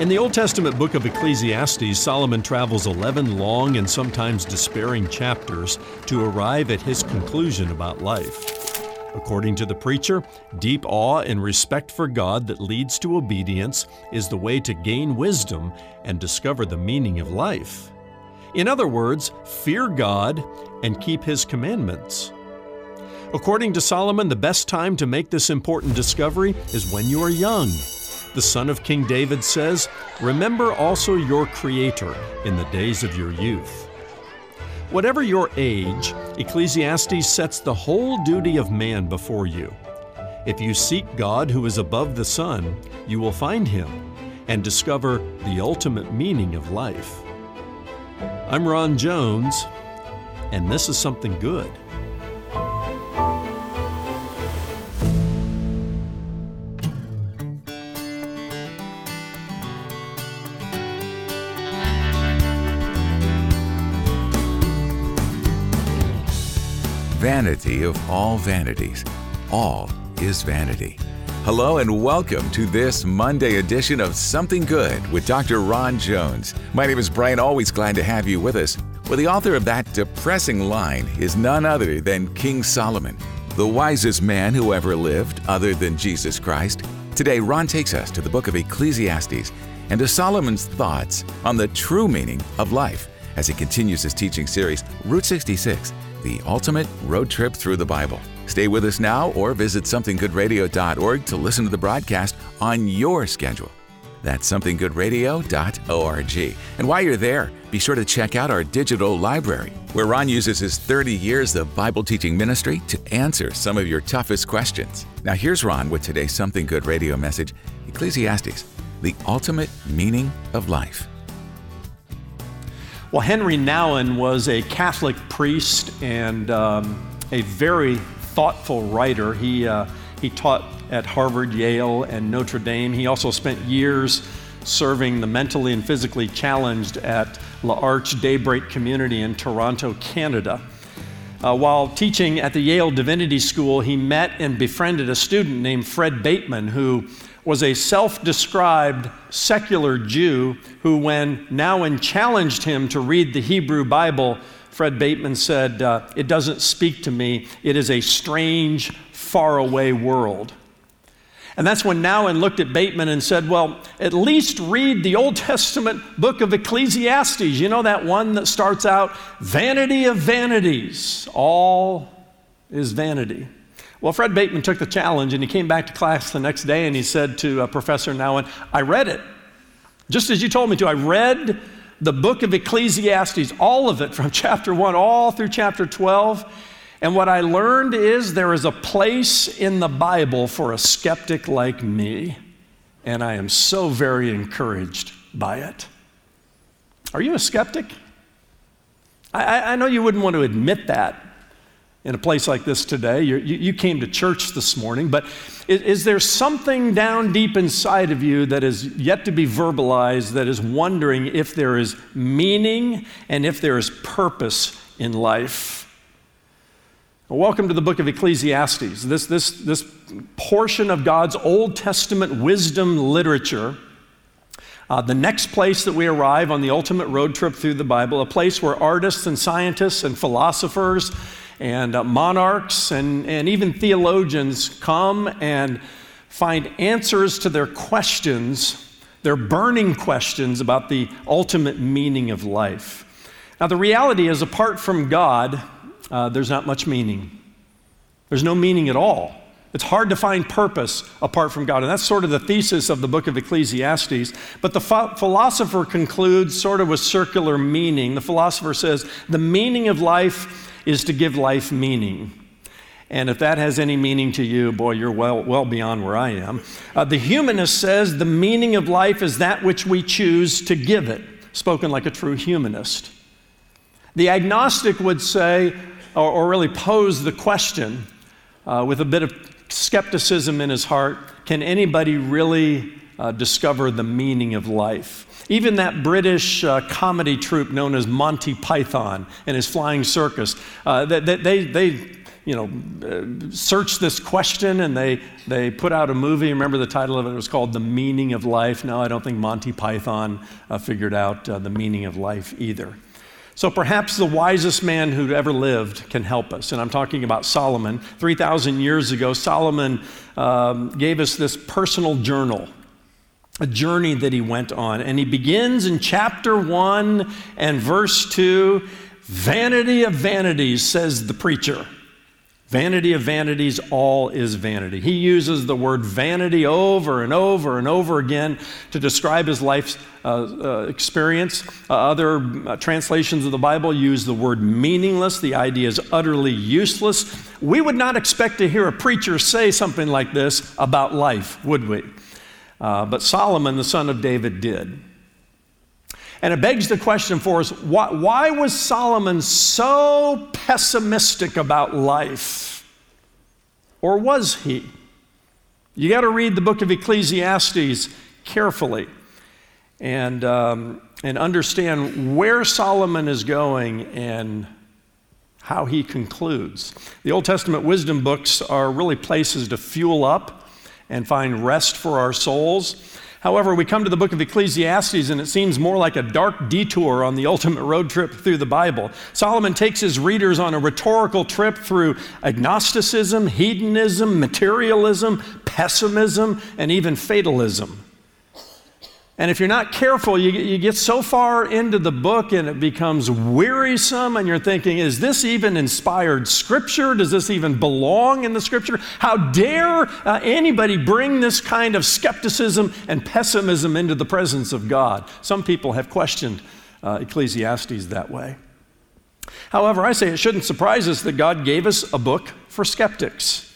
In the Old Testament book of Ecclesiastes, Solomon travels 11 long and sometimes despairing chapters to arrive at his conclusion about life. According to the preacher, deep awe and respect for God that leads to obedience is the way to gain wisdom and discover the meaning of life. In other words, fear God and keep His commandments. According to Solomon, the best time to make this important discovery is when you are young. The son of King David says, Remember also your Creator in the days of your youth. Whatever your age, Ecclesiastes sets the whole duty of man before you. If you seek God who is above the sun, you will find him and discover the ultimate meaning of life. I'm Ron Jones, and this is something good. Vanity of all vanities, all is vanity. Hello and welcome to this Monday edition of Something Good with Dr. Ron Jones. My name is Brian, always glad to have you with us. Well, the author of that depressing line is none other than King Solomon, the wisest man who ever lived other than Jesus Christ. Today, Ron takes us to the book of Ecclesiastes and to Solomon's thoughts on the true meaning of life as he continues his teaching series, Route 66 the ultimate road trip through the Bible. Stay with us now or visit somethinggoodradio.org to listen to the broadcast on your schedule. That's somethinggoodradio.org. And while you're there, be sure to check out our digital library, where Ron uses his 30 years of Bible teaching ministry to answer some of your toughest questions. Now, here's Ron with today's Something Good radio message Ecclesiastes, the ultimate meaning of life. Well, Henri Nouwen was a Catholic priest and um, a very thoughtful writer. He, uh, he taught at Harvard, Yale, and Notre Dame. He also spent years serving the mentally and physically challenged at L'Arche Daybreak Community in Toronto, Canada. Uh, while teaching at the Yale Divinity School, he met and befriended a student named Fred Bateman, who was a self described secular Jew who, when Nouwen challenged him to read the Hebrew Bible, Fred Bateman said, uh, It doesn't speak to me. It is a strange, faraway world. And that's when Nouwen looked at Bateman and said, Well, at least read the Old Testament book of Ecclesiastes. You know that one that starts out, Vanity of vanities, all is vanity. Well, Fred Bateman took the challenge and he came back to class the next day and he said to uh, Professor Nouwen, I read it. Just as you told me to. I read the book of Ecclesiastes, all of it from chapter 1 all through chapter 12. And what I learned is there is a place in the Bible for a skeptic like me. And I am so very encouraged by it. Are you a skeptic? I, I know you wouldn't want to admit that in a place like this today. You, you, came to church this morning, but is, is, there something down deep inside of you that is yet to be verbalized that is wondering if there is meaning and if there is purpose in life? Well, welcome to the book of Ecclesiastes. This, this, this portion of God's Old Testament wisdom literature. Uh, the next place that we arrive on the ultimate road trip through the Bible, a place where artists and scientists and philosophers and uh, monarchs and, and even theologians come and find answers to their questions, their burning questions about the ultimate meaning of life. Now, the reality is, apart from God, uh, there's not much meaning. There's no meaning at all. It's hard to find purpose apart from God. And that's sort of the thesis of the book of Ecclesiastes. But the ph- philosopher concludes sort of with circular meaning. The philosopher says the meaning of life is to give life meaning. And if that has any meaning to you, boy, you're well, well beyond where I am. Uh, the humanist says the meaning of life is that which we choose to give it, spoken like a true humanist. The agnostic would say, or, or really pose the question uh, with a bit of skepticism in his heart can anybody really uh, discover the meaning of life? Even that British uh, comedy troupe known as Monty Python and his Flying Circus, uh, they, they, they you know, uh, searched this question and they, they put out a movie. Remember the title of it? It was called The Meaning of Life. No, I don't think Monty Python uh, figured out uh, the meaning of life either. So perhaps the wisest man who ever lived can help us. And I'm talking about Solomon. 3,000 years ago, Solomon um, gave us this personal journal, a journey that he went on. And he begins in chapter 1 and verse 2 Vanity of vanities, says the preacher. Vanity of vanities, all is vanity. He uses the word vanity over and over and over again to describe his life's uh, uh, experience. Uh, other uh, translations of the Bible use the word meaningless. The idea is utterly useless. We would not expect to hear a preacher say something like this about life, would we? Uh, but Solomon, the son of David, did. And it begs the question for us why, why was Solomon so pessimistic about life? Or was he? You got to read the book of Ecclesiastes carefully and, um, and understand where Solomon is going and how he concludes. The Old Testament wisdom books are really places to fuel up and find rest for our souls. However, we come to the book of Ecclesiastes and it seems more like a dark detour on the ultimate road trip through the Bible. Solomon takes his readers on a rhetorical trip through agnosticism, hedonism, materialism, pessimism, and even fatalism. And if you're not careful, you, you get so far into the book and it becomes wearisome, and you're thinking, is this even inspired scripture? Does this even belong in the scripture? How dare uh, anybody bring this kind of skepticism and pessimism into the presence of God? Some people have questioned uh, Ecclesiastes that way. However, I say it shouldn't surprise us that God gave us a book for skeptics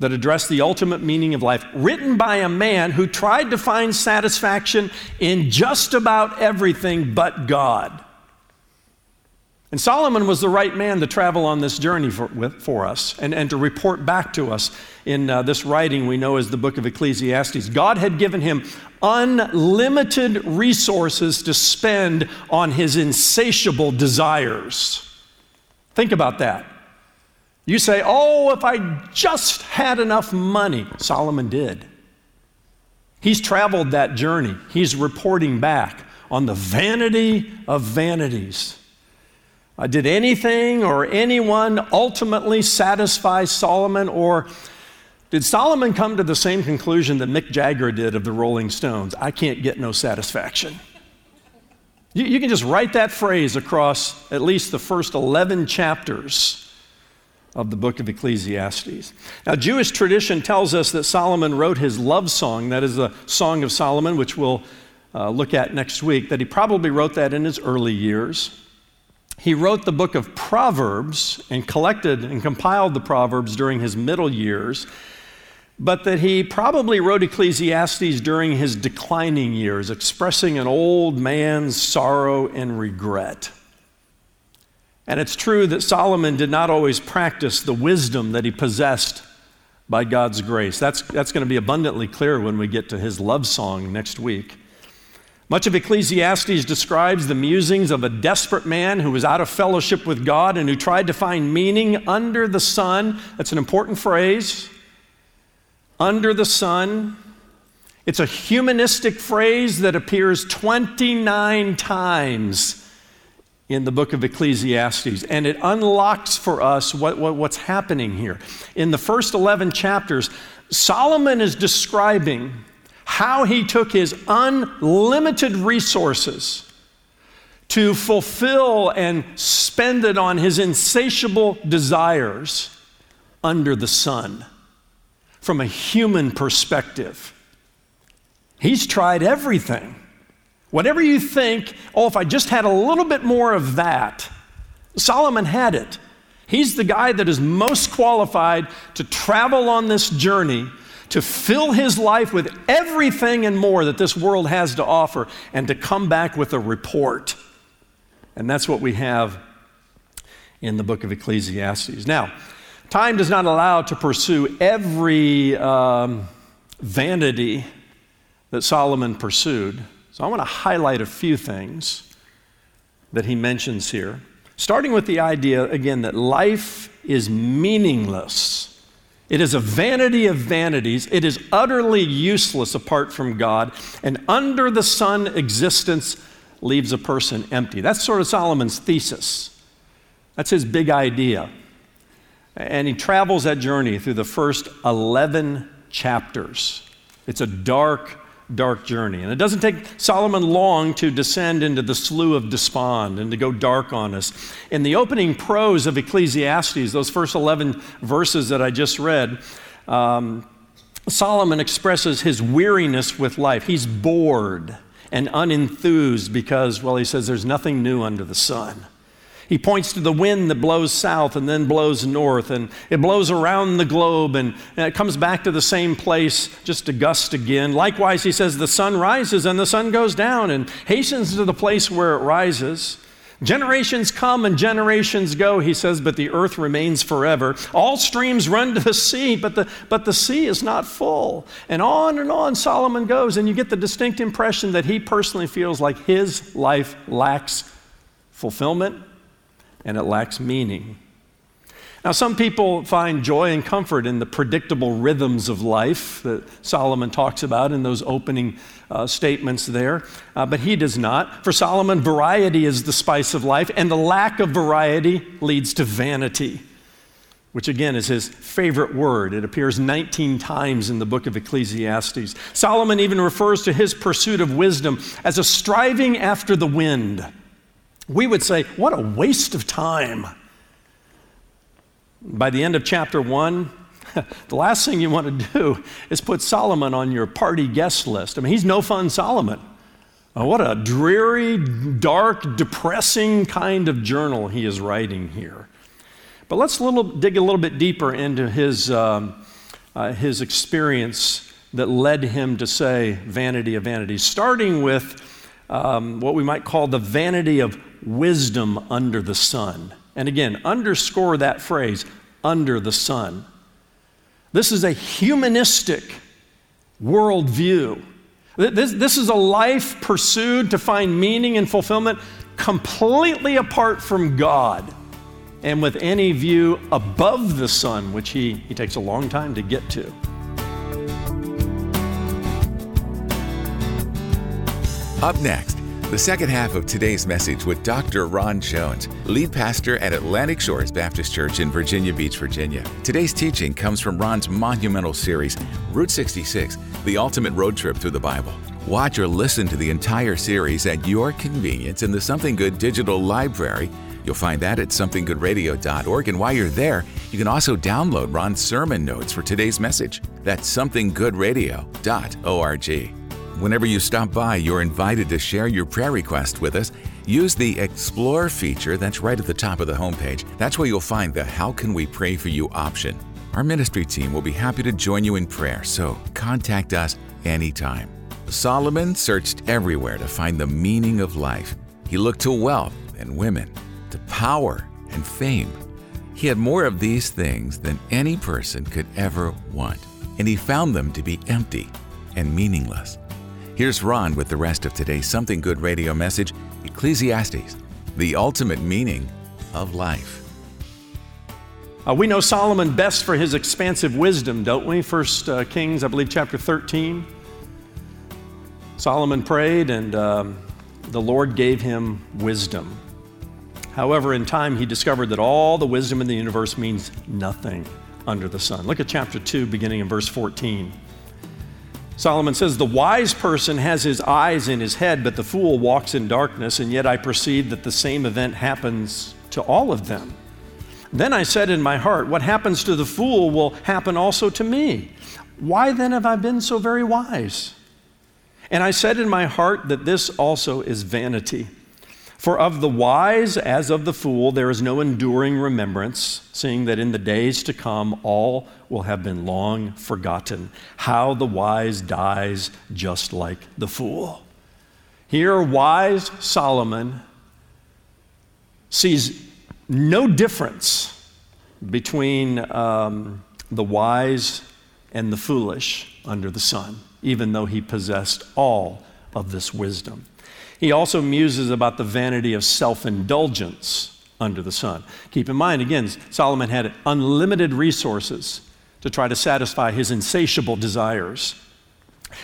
that address the ultimate meaning of life, written by a man who tried to find satisfaction in just about everything but God. And Solomon was the right man to travel on this journey for, with, for us and, and to report back to us in uh, this writing we know as the book of Ecclesiastes. God had given him unlimited resources to spend on his insatiable desires. Think about that. You say, oh, if I just had enough money. Solomon did. He's traveled that journey. He's reporting back on the vanity of vanities. Uh, did anything or anyone ultimately satisfy Solomon, or did Solomon come to the same conclusion that Mick Jagger did of the Rolling Stones? I can't get no satisfaction. You, you can just write that phrase across at least the first 11 chapters of the book of Ecclesiastes. Now, Jewish tradition tells us that Solomon wrote his love song, that is the Song of Solomon, which we'll uh, look at next week, that he probably wrote that in his early years. He wrote the book of Proverbs and collected and compiled the Proverbs during his middle years, but that he probably wrote Ecclesiastes during his declining years, expressing an old man's sorrow and regret. And it's true that Solomon did not always practice the wisdom that he possessed by God's grace. That's, that's going to be abundantly clear when we get to his love song next week. Much of Ecclesiastes describes the musings of a desperate man who was out of fellowship with God and who tried to find meaning under the sun. That's an important phrase. Under the sun. It's a humanistic phrase that appears 29 times in the book of Ecclesiastes, and it unlocks for us what, what, what's happening here. In the first 11 chapters, Solomon is describing how he took his unlimited resources to fulfill and spend it on his insatiable desires under the sun from a human perspective. He's tried everything. Whatever you think, oh, if I just had a little bit more of that, Solomon had it. He's the guy that is most qualified to travel on this journey, to fill his life with everything and more that this world has to offer, and to come back with a report. And that's what we have in the book of Ecclesiastes. Now, time does not allow to pursue every um, vanity that Solomon pursued. So I want to highlight a few things that he mentions here. starting with the idea, again, that life is meaningless. It is a vanity of vanities. It is utterly useless apart from God. And under the sun, existence leaves a person empty. That's sort of Solomon's thesis. That's his big idea. And he travels that journey through the first 11 chapters. It's a dark, dark journey. And it doesn't take Solomon long to descend into the slough of despond and to go dark on us. In the opening prose of Ecclesiastes, those first 11 verses that I just read, um, Solomon expresses his weariness with life. He's bored and unenthused because, well, he says, there's nothing new under the sun. He points to the wind that blows south and then blows north, and it blows around the globe and, and, it comes back to the same place just a gust again. Likewise, he says, the sun rises and the sun goes down and hastens to the place where it rises. Generations come and generations go, he says, but the earth remains forever. All streams run to the sea, but the, but the sea is not full. And on and on Solomon goes, and you get the distinct impression that he personally feels like his life lacks fulfillment and it lacks meaning. Now, some people find joy and comfort in the predictable rhythms of life that Solomon talks about in those opening uh, statements there, uh, but he does not. For Solomon, variety is the spice of life, and the lack of variety leads to vanity, which again is his favorite word. It appears 19 times in the book of Ecclesiastes. Solomon even refers to his pursuit of wisdom as a striving after the wind we would say, What a waste of time. By the end of chapter one, the last thing you want to do is put Solomon on your party guest list. I mean, he's no fun Solomon. Oh, what a dreary, dark, depressing kind of journal he is writing here. But let's little, dig a little bit deeper into his, um, uh, his experience that led him to say vanity of vanities, starting with um, what we might call the vanity of wisdom under the sun. And again, underscore that phrase, under the sun. This is a humanistic worldview. This, this is a life pursued to find meaning and fulfillment completely apart from God and with any view above the sun, which he, he takes a long time to get to. Up next, the second half of today's message with Dr. Ron Jones, lead pastor at Atlantic Shores Baptist Church in Virginia Beach, Virginia. Today's teaching comes from Ron's monumental series, Route 66, the ultimate road trip through the Bible. Watch or listen to the entire series at your convenience in the Something Good digital library. You'll find that at somethinggoodradio.org. And while you're there, you can also download Ron's sermon notes for today's message. That's somethinggoodradio.org. Whenever you stop by, you're invited to share your prayer request with us. Use the Explore feature that's right at the top of the homepage. That's where you'll find the How Can We Pray For You option. Our ministry team will be happy to join you in prayer, so contact us anytime. Solomon searched everywhere to find the meaning of life. He looked to wealth and women, to power and fame. He had more of these things than any person could ever want, and he found them to be empty and meaningless. Here's Ron with the rest of today's Something Good radio message Ecclesiastes, the ultimate meaning of life. Uh, we know Solomon best for his expansive wisdom, don't we? First uh, Kings, I believe, chapter 13. Solomon prayed, and um, the Lord gave him wisdom. However, in time, he discovered that all the wisdom in the universe means nothing under the sun. Look at chapter 2, beginning in verse 14. Solomon says, The wise person has his eyes in his head, but the fool walks in darkness, and yet I perceive that the same event happens to all of them. Then I said in my heart, What happens to the fool will happen also to me. Why then have I been so very wise? And I said in my heart that this also is vanity. For of the wise as of the fool there is no enduring remembrance, seeing that in the days to come all will have been long forgotten. How the wise dies just like the fool. Here, wise Solomon sees no difference between um, the wise and the foolish under the sun, even though he possessed all of this wisdom. He also muses about the vanity of self indulgence under the sun. Keep in mind, again, Solomon had unlimited resources to try to satisfy his insatiable desires.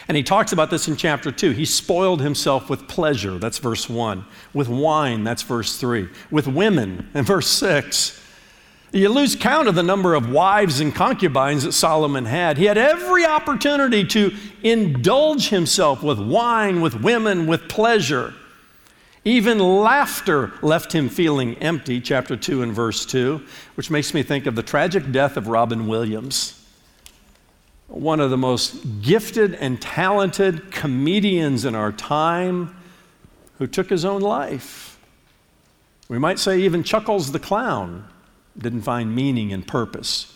And he talks about this in chapter 2. He spoiled himself with pleasure, that's verse 1. With wine, that's verse 3. With women, in verse 6. You lose count of the number of wives and concubines that Solomon had. He had every opportunity to indulge himself with wine, with women, with pleasure. Even laughter left him feeling empty, chapter 2 and verse 2, which makes me think of the tragic death of Robin Williams, one of the most gifted and talented comedians in our time who took his own life. We might say even Chuckles the clown didn't find meaning and purpose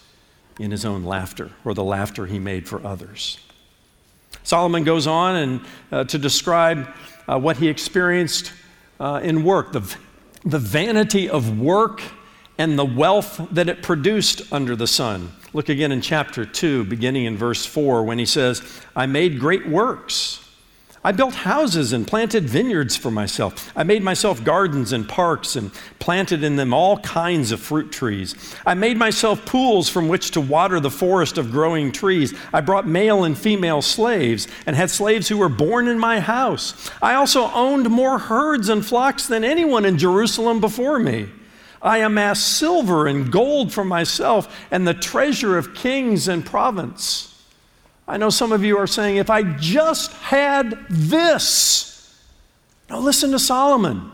in his own laughter or the laughter he made for others. Solomon goes on and, uh, to describe uh, what he experienced uh, in work, the, the vanity of work and the wealth that it produced under the sun. Look again in chapter 2, beginning in verse 4, when he says, I made great works. I built houses and planted vineyards for myself. I made myself gardens and parks and planted in them all kinds of fruit trees. I made myself pools from which to water the forest of growing trees. I brought male and female slaves and had slaves who were born in my house. I also owned more herds and flocks than anyone in Jerusalem before me. I amassed silver and gold for myself and the treasure of kings and province. I know some of you are saying, if I just had this. Now, listen to Solomon.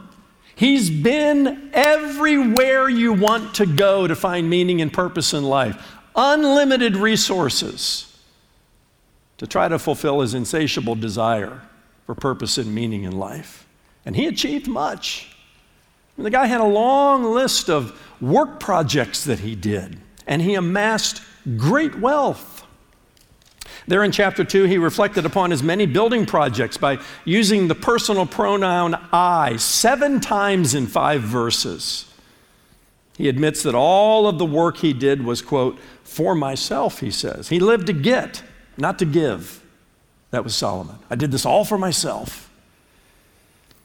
He's been everywhere you want to go to find meaning and purpose in life, unlimited resources to try to fulfill his insatiable desire for purpose and meaning in life. And he achieved much. I mean, the guy had a long list of work projects that he did, and he amassed great wealth. There in chapter 2, he reflected upon his many building projects by using the personal pronoun I seven times in five verses. He admits that all of the work he did was, quote, for myself, he says. He lived to get, not to give. That was Solomon. I did this all for myself.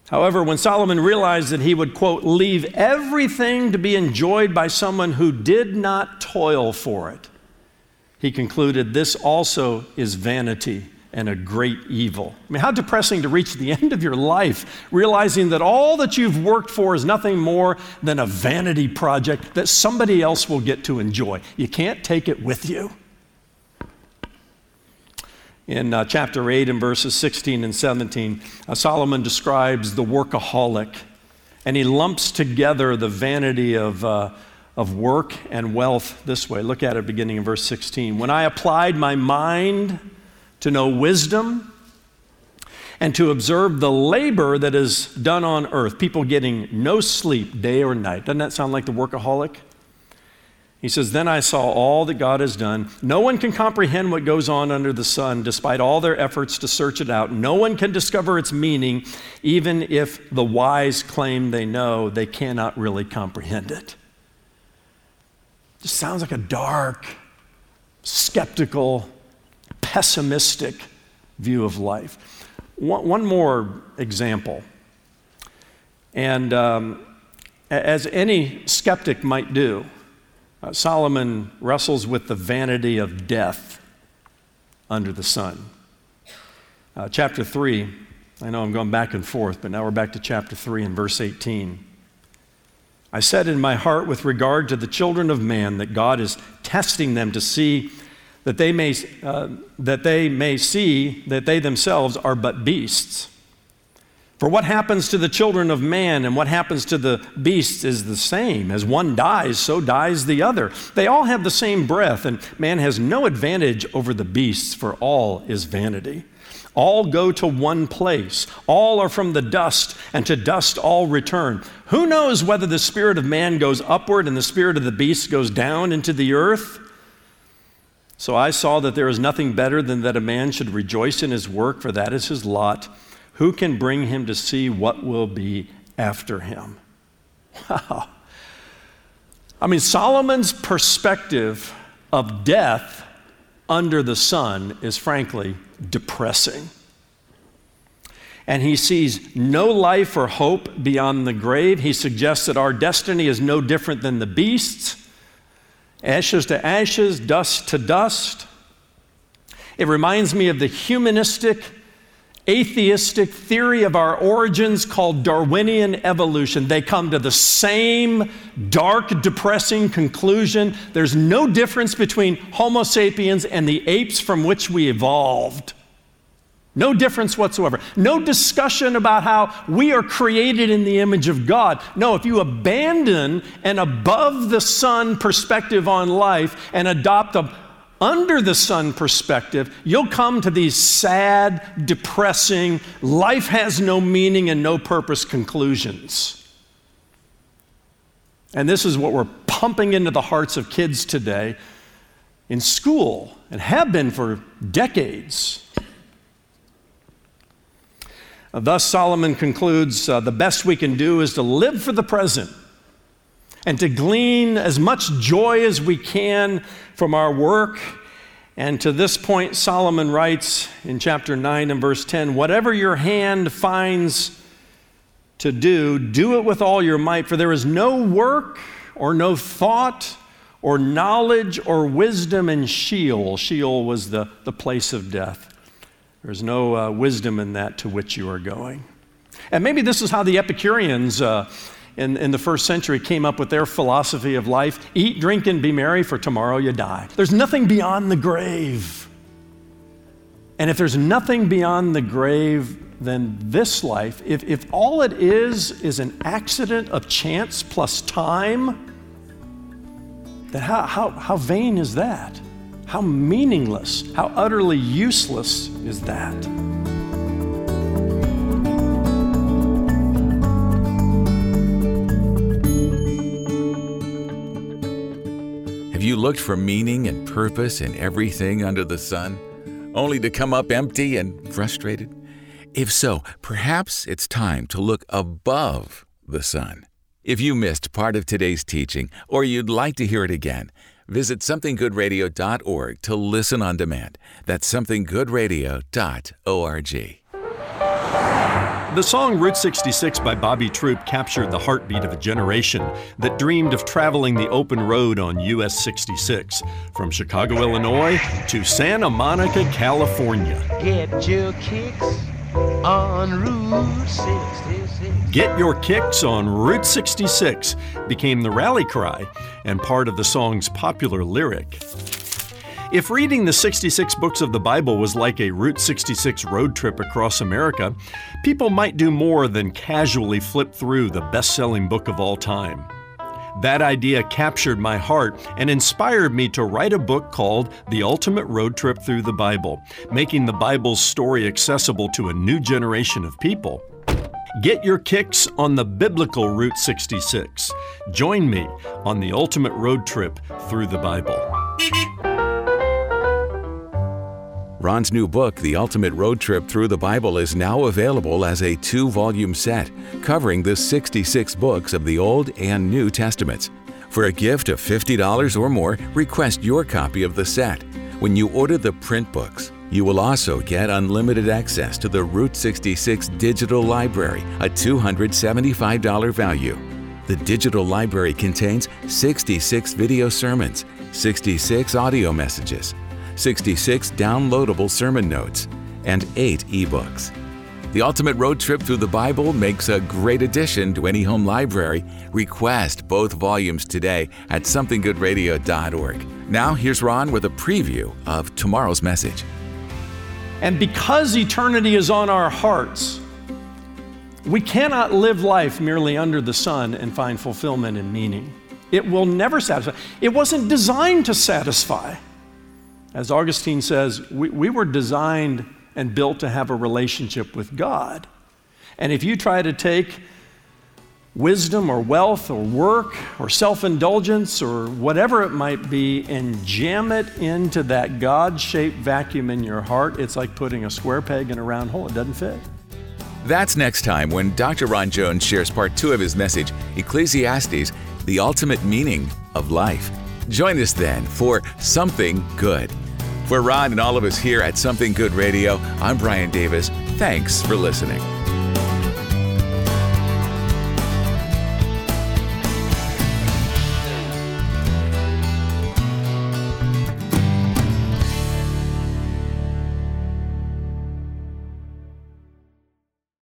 However, when Solomon realized that he would, quote, leave everything to be enjoyed by someone who did not toil for it, he concluded, This also is vanity and a great evil. I mean, how depressing to reach the end of your life realizing that all that you've worked for is nothing more than a vanity project that somebody else will get to enjoy. You can't take it with you. In uh, chapter 8 and verses 16 and 17, uh, Solomon describes the workaholic, and he lumps together the vanity of. Uh, of work and wealth this way. Look at it beginning in verse 16. When I applied my mind to know wisdom and to observe the labor that is done on earth, people getting no sleep day or night. Doesn't that sound like the workaholic? He says, Then I saw all that God has done. No one can comprehend what goes on under the sun, despite all their efforts to search it out. No one can discover its meaning, even if the wise claim they know, they cannot really comprehend it. Just sounds like a dark, skeptical, pessimistic view of life. One, one more example. And um, as any skeptic might do, uh, Solomon wrestles with the vanity of death under the sun. Uh, chapter 3, I know I'm going back and forth, but now we're back to chapter 3 and verse 18. I said in my heart with regard to the children of man that God is testing them to see that they may, uh, that they may see that they themselves are but beasts. For what happens to the children of man and what happens to the beasts is the same. As one dies, so dies the other. They all have the same breath, and man has no advantage over the beasts, for all is vanity. All go to one place. All are from the dust, and to dust all return. Who knows whether the spirit of man goes upward and the spirit of the beast goes down into the earth? So I saw that there is nothing better than that a man should rejoice in his work, for that is his lot. Who can bring him to see what will be after him? Wow. I mean, Solomon's perspective of death under the sun is frankly depressing. and he sees no life or hope beyond the grave. He suggests that our destiny is no different than the beasts ashes to ashes, dust to dust. It reminds me of the humanistic, atheistic theory of our origins called Darwinian evolution. They come to the same dark, depressing conclusion. There's no difference between Homo sapiens and the apes from which we evolved. No difference whatsoever. No discussion about how we are created in the image of God. No, if you abandon an above the sun perspective on life and adopt a under the sun perspective, you'll come to these sad, depressing, life has no meaning and no purpose conclusions. And this is what we're pumping into the hearts of kids today in school and have been for decades. Thus, Solomon concludes uh, the best we can do is to live for the present and to glean as much joy as we can from our work. And to this point, Solomon writes in chapter 9 and verse 10 whatever your hand finds to do, do it with all your might, for there is no work or no thought or knowledge or wisdom in Sheol. Sheol was the, the place of death. There's no uh, wisdom in that to which you are going. And maybe this is how the Epicureans uh, in, in the first century came up with their philosophy of life eat, drink, and be merry, for tomorrow you die. There's nothing beyond the grave. And if there's nothing beyond the grave, then this life, if, if all it is is an accident of chance plus time, then how, how, how vain is that? How meaningless, how utterly useless is that? You looked for meaning and purpose in everything under the sun, only to come up empty and frustrated? If so, perhaps it's time to look above the sun. If you missed part of today's teaching or you'd like to hear it again, Visit somethinggoodradio.org to listen on demand. That's somethinggoodradio.org. The song Route 66 by Bobby Troup captured the heartbeat of a generation that dreamed of traveling the open road on US 66 from Chicago, Illinois to Santa Monica, California. Get your kicks on Route 66. Get Your Kicks on Route 66 became the rally cry and part of the song's popular lyric. If reading the 66 books of the Bible was like a Route 66 road trip across America, people might do more than casually flip through the best selling book of all time. That idea captured my heart and inspired me to write a book called The Ultimate Road Trip Through the Bible, making the Bible's story accessible to a new generation of people. Get your kicks on the biblical Route 66. Join me on the ultimate road trip through the Bible. Ron's new book, The Ultimate Road Trip Through the Bible, is now available as a two volume set covering the 66 books of the Old and New Testaments. For a gift of $50 or more, request your copy of the set. When you order the print books, you will also get unlimited access to the Route 66 Digital Library, a $275 value. The digital library contains 66 video sermons, 66 audio messages, 66 downloadable sermon notes, and 8 ebooks. The Ultimate Road Trip Through the Bible makes a great addition to any home library. Request both volumes today at somethinggoodradio.org. Now, here's Ron with a preview of tomorrow's message. And because eternity is on our hearts, we cannot live life merely under the sun and find fulfillment and meaning. It will never satisfy. It wasn't designed to satisfy. As Augustine says, we, we were designed and built to have a relationship with God. And if you try to take wisdom or wealth or work or self indulgence or whatever it might be and jam it into that God shaped vacuum in your heart, it's like putting a square peg in a round hole. It doesn't fit. That's next time when Dr. Ron Jones shares part two of his message, Ecclesiastes, the ultimate meaning of life. Join us then for Something Good. For Ron and all of us here at Something Good Radio, I'm Brian Davis. Thanks for listening.